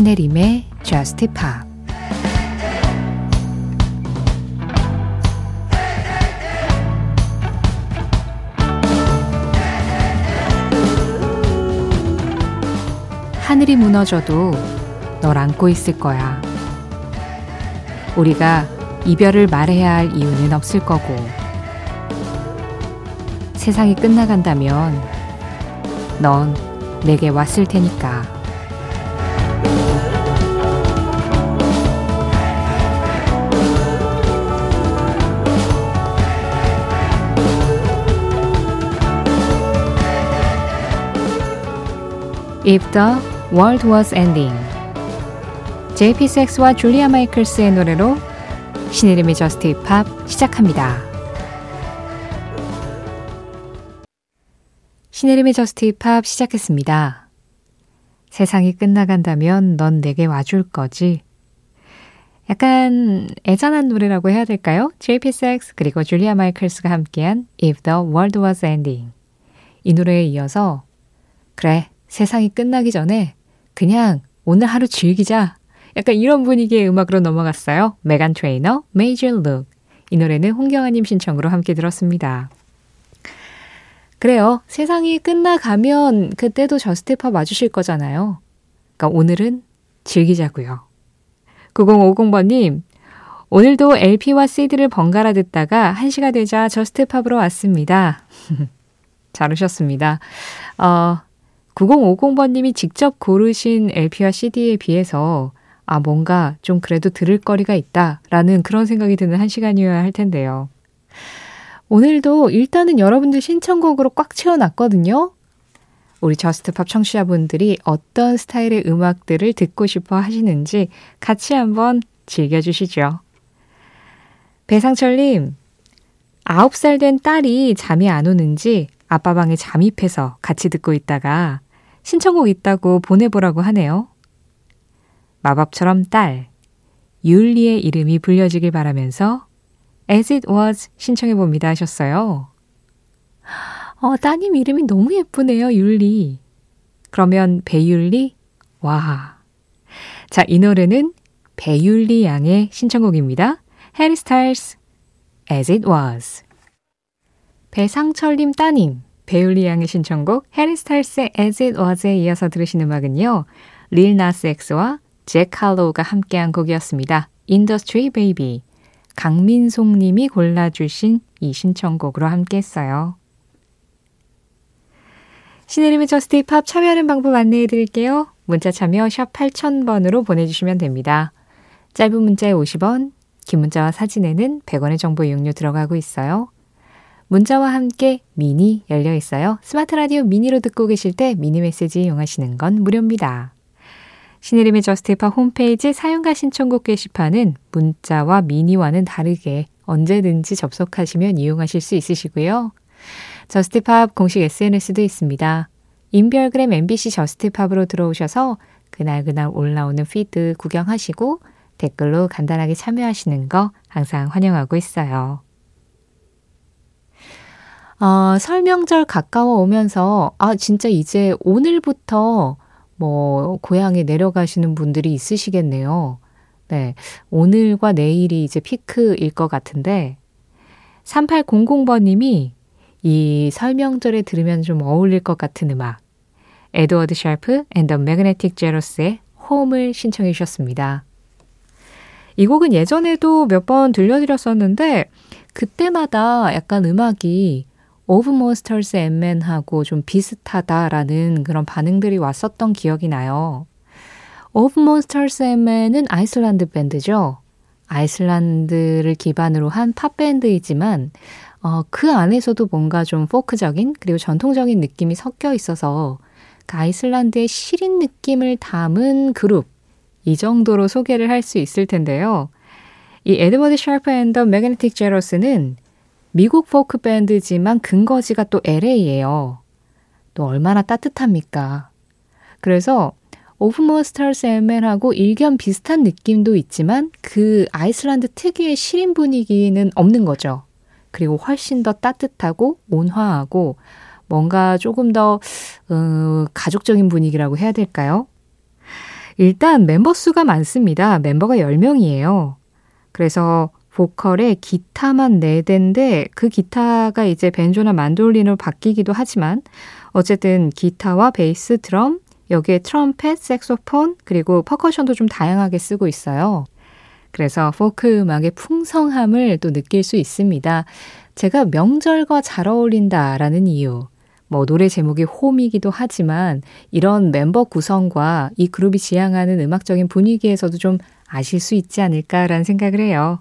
신혜림의 Just Pop 하늘이 무너져도 널 안고 있을 거야. 우리가 이별을 말해야 할 이유는 없을 거고, 세상이 끝나간다면 넌 내게 왔을 테니까. If the world was ending. JP6와 줄리아 마이클스의 노래로 신의림의 저스트 힙합 시작합니다. 신혜림의 Just Pop 시작했습니다. 세상이 끝나간다면 넌 내게 와줄 거지. 약간 애잔한 노래라고 해야 될까요? JP6 그리고 줄리아 마이클스가 함께한 If the World Was Ending. 이 노래에 이어서 그래 세상이 끝나기 전에 그냥 오늘 하루 즐기자. 약간 이런 분위기의 음악으로 넘어갔어요. 메간 트레이너, Made You Look. 이 노래는 홍경아님 신청으로 함께 들었습니다. 그래요. 세상이 끝나가면 그때도 Just Pop 와주실 거잖아요. 그러니까 오늘은 즐기자고요. 9050번님, 오늘도 LP와 CD를 번갈아 듣다가 1시가 되자 Just Pop으로 왔습니다. 잘 오셨습니다. 어, 9050번님이 직접 고르신 LP와 CD에 비해서 아, 뭔가 좀 그래도 들을 거리가 있다 라는 그런 생각이 드는 한 시간이어야 할 텐데요. 오늘도 일단은 여러분들 신청곡으로 꽉 채워놨거든요. 우리 Just Pop 청취자분들이 어떤 스타일의 음악들을 듣고 싶어 하시는지 같이 한번 즐겨주시죠. 배상철님, 9살 된 딸이 잠이 안 오는지 아빠 방에 잠입해서 같이 듣고 있다가 신청곡 있다고 보내보라고 하네요. 마법처럼 딸, 율리의 이름이 불려지길 바라면서 As It Was 신청해 봅니다 하셨어요. 어, 따님 이름이 너무 예쁘네요, 율리. 그러면 배율리? 와. 자, 이 노래는 배율리 양의 신청곡입니다. 해리 스타일스, As It Was. 배상철님 따님, 배율리 양의 신청곡 해리 스타일스의 As It Was에 이어서 들으신 음악은요. 릴 나스 엑스와 잭 할로우가 함께한 곡이었습니다. Industry Baby. 강민송 님이 골라주신 이 신청곡으로 함께 했어요. 신혜림의 Just Pop 참여하는 방법 안내해 드릴게요. 문자 참여 샵 8000번으로 보내주시면 됩니다. 짧은 문자에 50원, 긴 문자와 사진에는 100원의 정보 이용료 들어가고 있어요. 문자와 함께 미니 열려 있어요. 스마트 라디오 미니로 듣고 계실 때 미니 메시지 이용하시는 건 무료입니다. 신혜림의 Just Pop 홈페이지 사연과 신청곡 게시판은 문자와 미니와는 다르게 언제든지 접속하시면 이용하실 수 있으시고요. Just Pop 공식 SNS도 있습니다. 인별그램 MBC Just Pop으로 들어오셔서 그날그날 올라오는 피드 구경하시고 댓글로 간단하게 참여하시는 거 항상 환영하고 있어요. 어, 설명절 가까워 오면서, 아, 진짜 이제 오늘부터 뭐 고향에 내려가시는 분들이 있으시겠네요. 네. 오늘과 내일이 이제 피크일 것 같은데 3800번님이 이 설명절에 들으면 좀 어울릴 것 같은 음악 Edward Sharpe and the Magnetic Zeros의 Home을 신청해 주셨습니다. 이 곡은 예전에도 몇 번 들려드렸었는데 그때마다 약간 음악이 Of Monsters and Men하고 좀 비슷하다라는 그런 반응들이 왔었던 기억이 나요. Of Monsters and Men은 아이슬란드 밴드죠. 아이슬란드를 기반으로 한 팝밴드이지만 어, 그 안에서도 뭔가 좀 포크적인 그리고 전통적인 느낌이 섞여 있어서 그 아이슬란드의 시린 느낌을 담은 그룹 이 정도로 소개를 할 수 있을 텐데요. 이 Edward Sharpe and the Magnetic Zeros는 미국 포크 밴드지만 근거지가 또 LA예요. 또 얼마나 따뜻합니까? 그래서 오프머 스타스 ML하고 일견 비슷한 느낌도 있지만 그 아이슬란드 특유의 시린 분위기는 없는 거죠. 그리고 훨씬 더 따뜻하고 온화하고 뭔가 조금 더 어, 가족적인 분위기라고 해야 될까요? 일단 멤버 수가 많습니다. 멤버가 10명이에요. 그래서 보컬에 기타만 4대인데 그 기타가 이제 벤조나 만돌린으로 바뀌기도 하지만 어쨌든 기타와 베이스, 드럼, 여기에 트럼펫, 색소폰, 그리고 퍼커션도 좀 다양하게 쓰고 있어요. 그래서 포크 음악의 풍성함을 또 느낄 수 있습니다. 제가 명절과 잘 어울린다라는 이유. 뭐 노래 제목이 Home이기도 하지만 이런 멤버 구성과 이 그룹이 지향하는 음악적인 분위기에서도 좀 아실 수 있지 않을까라는 생각을 해요.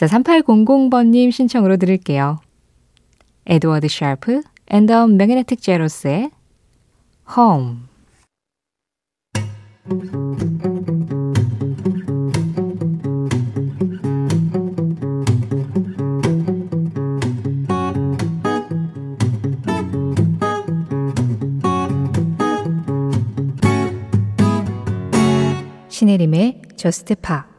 자, 3800번님 신청으로 들을게요. Edward Sharpe and the Magnetic Zeros의 Home 신혜림의 저스트 파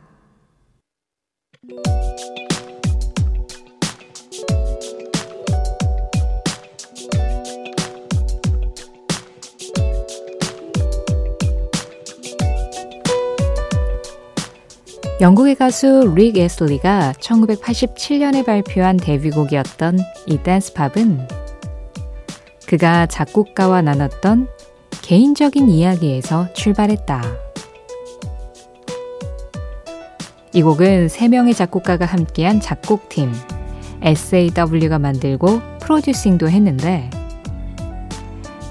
영국의 가수 릭 에슬리가 1987년에 발표한 데뷔곡이었던 이 댄스팝은 그가 작곡가와 나눴던 개인적인 이야기에서 출발했다. 이 곡은 3명의 작곡가가 함께한 작곡팀 SAW가 만들고 프로듀싱도 했는데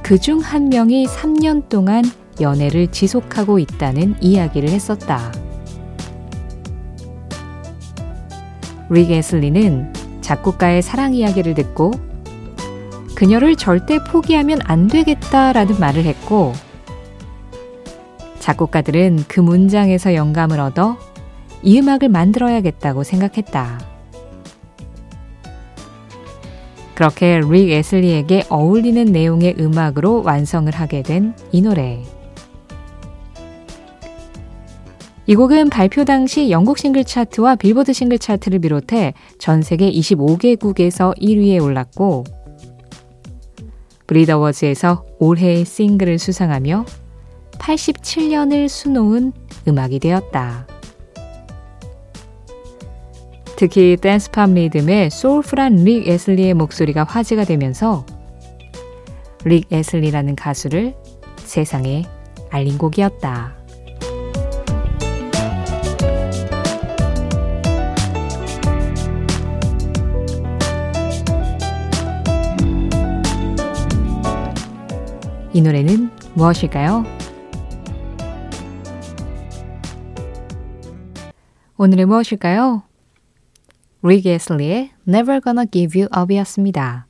그 중 한 명이 3년 동안 연애를 지속하고 있다는 이야기를 했었다. 릭 에슬리는 작곡가의 사랑 이야기를 듣고 그녀를 절대 포기하면 안 되겠다라는 말을 했고 작곡가들은 그 문장에서 영감을 얻어 이 음악을 만들어야겠다고 생각했다. 그렇게 릭 에슬리에게 어울리는 내용의 음악으로 완성을 하게 된 이 노래. 이 곡은 발표 당시 영국 싱글 차트와 빌보드 싱글 차트를 비롯해 전 세계 25개국에서 1위에 올랐고 브리더워즈에서 올해의 싱글을 수상하며 87년을 수놓은 음악이 되었다. 특히 댄스팝 리듬의 소울풀한 릭 에슬리의 목소리가 화제가 되면서 릭 에슬리라는 가수를 세상에 알린 곡이었다. 이 노래는 무엇일까요? 오늘의 무엇일까요? 릭 에슬리의 Never Gonna Give You Up이었습니다.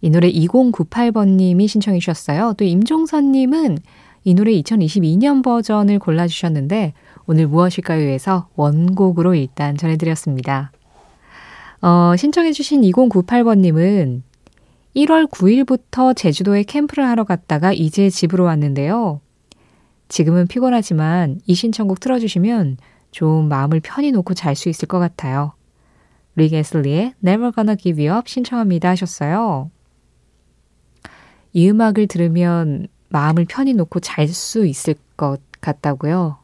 이 노래 2098번님이 신청해 주셨어요. 또 임종선님은 이 노래 2022년 버전을 골라주셨는데 오늘 무엇일까요에서 원곡으로 일단 전해드렸습니다. 어, 신청해 주신 2098번님은 1월 9일부터 제주도에 캠프를 하러 갔다가 이제 집으로 왔는데요. 지금은 피곤하지만 이 신청곡 틀어주시면 좀 마음을 편히 놓고 잘 수 있을 것 같아요. 릭 에슬리의 Never Gonna Give You Up 신청합니다 하셨어요. 이 음악을 들으면 마음을 편히 놓고 잘 수 있을 것 같다고요.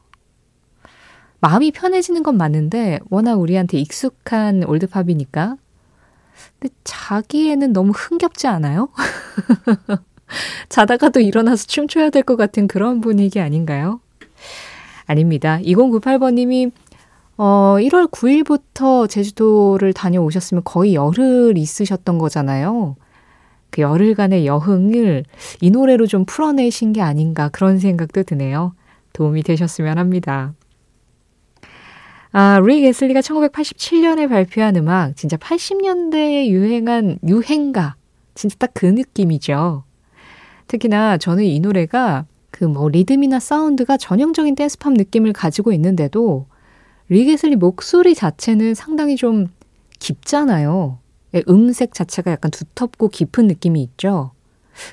마음이 편해지는 건 맞는데 워낙 우리한테 익숙한 올드팝이니까 근데 자기에는 너무 흥겹지 않아요? 자다가도 일어나서 춤춰야 될 것 같은 그런 분위기 아닌가요? 아닙니다. 2098번님이 어, 1월 9일부터 제주도를 다녀오셨으면 거의 열흘 있으셨던 거잖아요. 그 열흘간의 여흥을 이 노래로 좀 풀어내신 게 아닌가 그런 생각도 드네요. 도움이 되셨으면 합니다. 아, 릭 에슬리가 1987년에 발표한 음악, 진짜 80년대에 유행한 유행가. 진짜 딱 그 느낌이죠. 특히나 저는 이 노래가 그 뭐 리듬이나 사운드가 전형적인 댄스팝 느낌을 가지고 있는데도 릭 에슬리 목소리 자체는 상당히 좀 깊잖아요. 예, 음색 자체가 약간 두텁고 깊은 느낌이 있죠.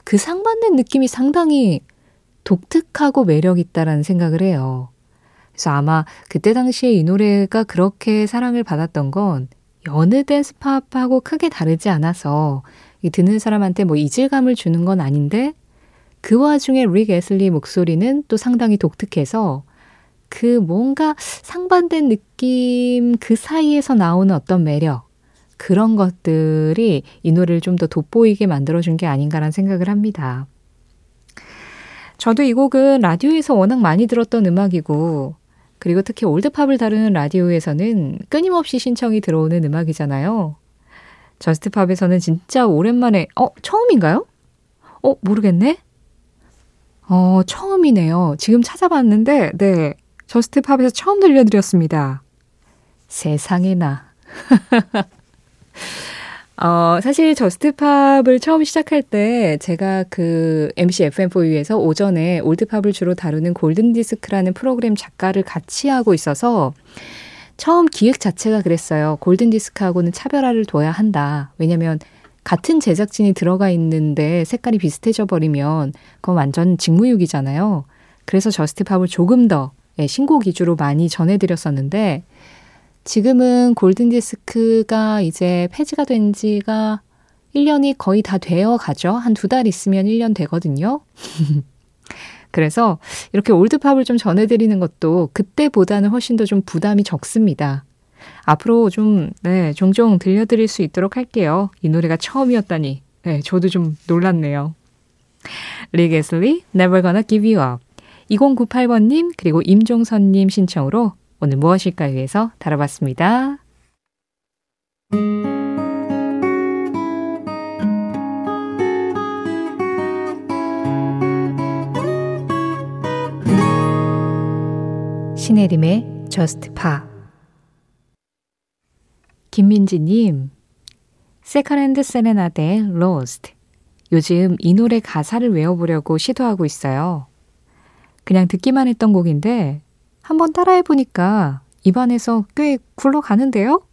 그 상반된 느낌이 상당히 독특하고 매력 있다라는 생각을 해요. 그래서 아마 그때 당시에 이 노래가 그렇게 사랑을 받았던 건 여느 댄스 팝하고 크게 다르지 않아서 듣는 사람한테 뭐 이질감을 주는 건 아닌데 그 와중에 릭 애슬리 목소리는 또 상당히 독특해서 그 뭔가 상반된 느낌 그 사이에서 나오는 어떤 매력 그런 것들이 이 노래를 좀 더 돋보이게 만들어준 게 아닌가라는 생각을 합니다. 저도 이 곡은 라디오에서 워낙 많이 들었던 음악이고 그리고 특히 올드팝을 다루는 라디오에서는 끊임없이 신청이 들어오는 음악이잖아요. Just Pop에서는 진짜 오랜만에 어 처음인가요? 어 모르겠네. 어 처음이네요. 지금 찾아봤는데 네 Just Pop에서 처음 들려드렸습니다. 세상에나. 어, 사실 Just Pop을 처음 시작할 때 제가 그 MBC FM4U에서 오전에 올드팝을 주로 다루는 골든디스크라는 프로그램 작가를 같이 하고 있어서 처음 기획 자체가 그랬어요. 골든디스크하고는 차별화를 둬야 한다. 왜냐면 같은 제작진이 들어가 있는데 색깔이 비슷해져 버리면 그건 완전 직무유기잖아요. 그래서 저스트팝을 조금 더 예, 신곡 위주로 많이 전해드렸었는데 지금은 골든디스크가 이제 폐지가 된 지가 1년이 거의 다 되어 가죠. 한 두 달 있으면 1년 되거든요. 그래서 이렇게 올드팝을 좀 전해드리는 것도 그때보다는 훨씬 더 좀 부담이 적습니다. 앞으로 좀, 네, 종종 들려드릴 수 있도록 할게요. 이 노래가 처음이었다니. 네, 저도 좀 놀랐네요. 리게슬리, Never Gonna Give You Up. 2098번님, 그리고 임종선님 신청으로 오늘 무엇일까 위해서 다뤄봤습니다. 신혜림의 Just Pop 김민지님 Secondhand Serenade Lost 요즘 이 노래 가사를 외워보려고 시도하고 있어요. 그냥 듣기만 했던 곡인데 한번 따라해보니까 입안에서 꽤 굴러가는데요?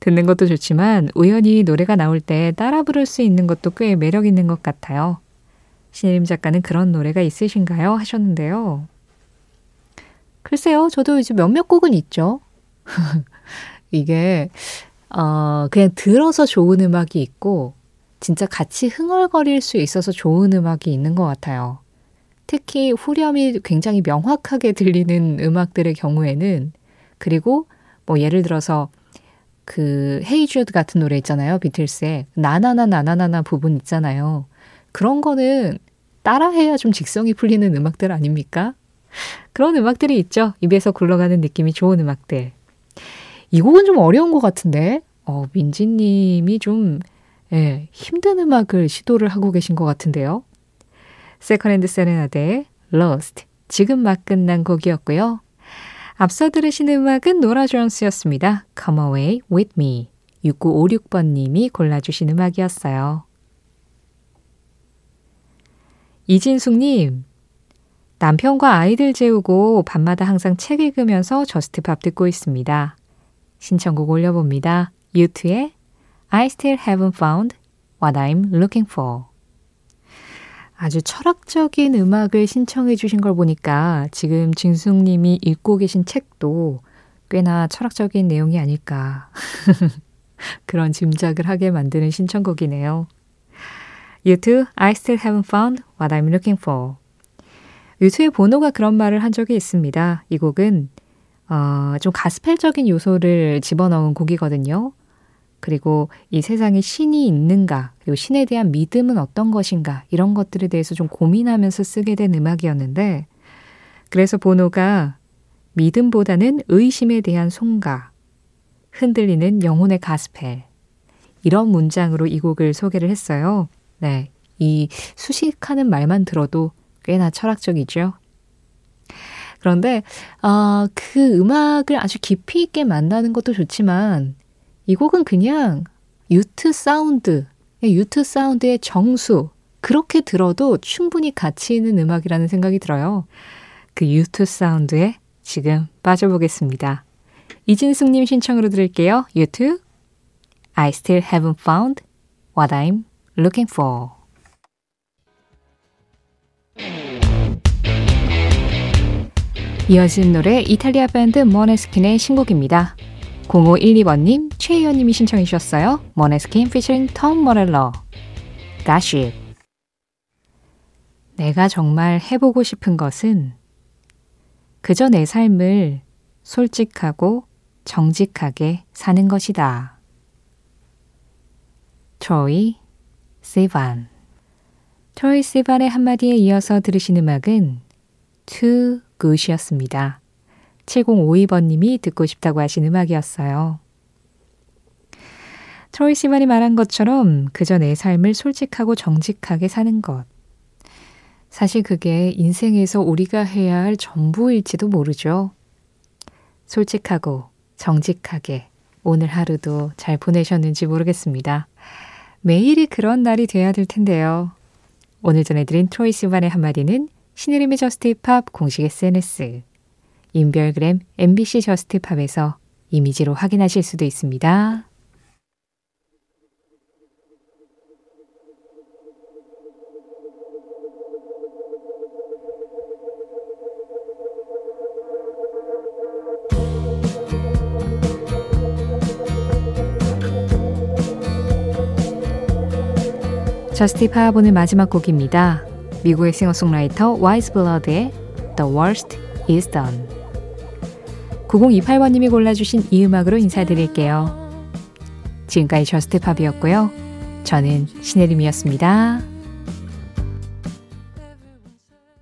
듣는 것도 좋지만 우연히 노래가 나올 때 따라 부를 수 있는 것도 꽤 매력 있는 것 같아요. 신혜림 작가는 그런 노래가 있으신가요? 하셨는데요. 글쎄요, 저도 이제 몇몇 곡은 있죠. 이게, 어, 그냥 들어서 좋은 음악이 있고, 진짜 같이 흥얼거릴 수 있어서 좋은 음악이 있는 것 같아요. 특히 후렴이 굉장히 명확하게 들리는 음악들의 경우에는 그리고 뭐 예를 들어서 그 헤이 주드 같은 노래 있잖아요. 비틀스의 나나나 나나나나 부분 있잖아요. 그런 거는 따라해야 좀 직성이 풀리는 음악들 아닙니까? 그런 음악들이 있죠. 입에서 굴러가는 느낌이 좋은 음악들. 이 곡은 좀 어려운 것 같은데, 어, 민지님이 좀, 예, 힘든 음악을 시도를 하고 계신 것 같은데요. Secondhand Serenade의 Lost 지금 막 끝난 곡이었고요. 앞서 들으신 음악은 노라 존스였습니다. Come Away With Me 6956번님이 골라주신 음악이었어요. 이진숙님, 남편과 아이들 재우고 밤마다 항상 책 읽으면서 Just Pop 듣고 있습니다. 신청곡 올려봅니다. U2의 I Still Haven't Found What I'm Looking For 아주 철학적인 음악을 신청해 주신 걸 보니까 지금 진숙님이 읽고 계신 책도 꽤나 철학적인 내용이 아닐까. 그런 짐작을 하게 만드는 신청곡이네요. Too, I still haven't found what I'm looking for. 유튜의 보노가 그런 말을 한 적이 있습니다. 이 곡은 어, 좀 가스펠적인 요소를 집어넣은 곡이거든요. 그리고 이 세상에 신이 있는가, 그리고 신에 대한 믿음은 어떤 것인가, 이런 것들에 대해서 좀 고민하면서 쓰게 된 음악이었는데, 그래서 보노가 믿음보다는 의심에 대한 송가, 흔들리는 영혼의 가스펠, 이런 문장으로 이 곡을 소개를 했어요. 네. 이 수식하는 말만 들어도 꽤나 철학적이죠. 그런데, 어, 그 음악을 아주 깊이 있게 만나는 것도 좋지만, 이 곡은 그냥 유트 사운드, 유트 사운드의 정수, 그렇게 들어도 충분히 가치 있는 음악이라는 생각이 들어요. 그 유트 사운드에 지금 빠져보겠습니다. 이진숙님 신청으로 들을게요. 유트 I still haven't found what I'm looking for. 이어진 노래 이탈리아 밴드 머네스킨의 신곡입니다. 0512번님, 최희연님이 신청해 주셨어요. 머네스킨 피처링 톰 머렐러, 가시 내가 정말 해보고 싶은 것은 그저 내 삶을 솔직하고 정직하게 사는 것이다. 트로이 시반 트로이 시반의 한마디에 이어서 들으신 음악은 Too Good이었습니다. 7052번님이 듣고 싶다고 하신 음악이었어요. 트로이 시반이 말한 것처럼 그저 내 삶을 솔직하고 정직하게 사는 것. 사실 그게 인생에서 우리가 해야 할 전부일지도 모르죠. 솔직하고 정직하게 오늘 하루도 잘 보내셨는지 모르겠습니다. 매일이 그런 날이 돼야 될 텐데요. 오늘 전해드린 트로이 시반의 한마디는 신의림의 저스티팝 공식 SNS, 인별그램 MBC 저스티팝에서 이미지로 확인하실 수도 있습니다. Just Pop 오늘 마지막 곡입니다. 미국의 싱어송라이터 Weyes Blood의 The Worst Is Done 9028번님이 골라주신 이 음악으로 인사드릴게요. 지금까지 저스티팝이었고요. 저는 신혜림이었습니다.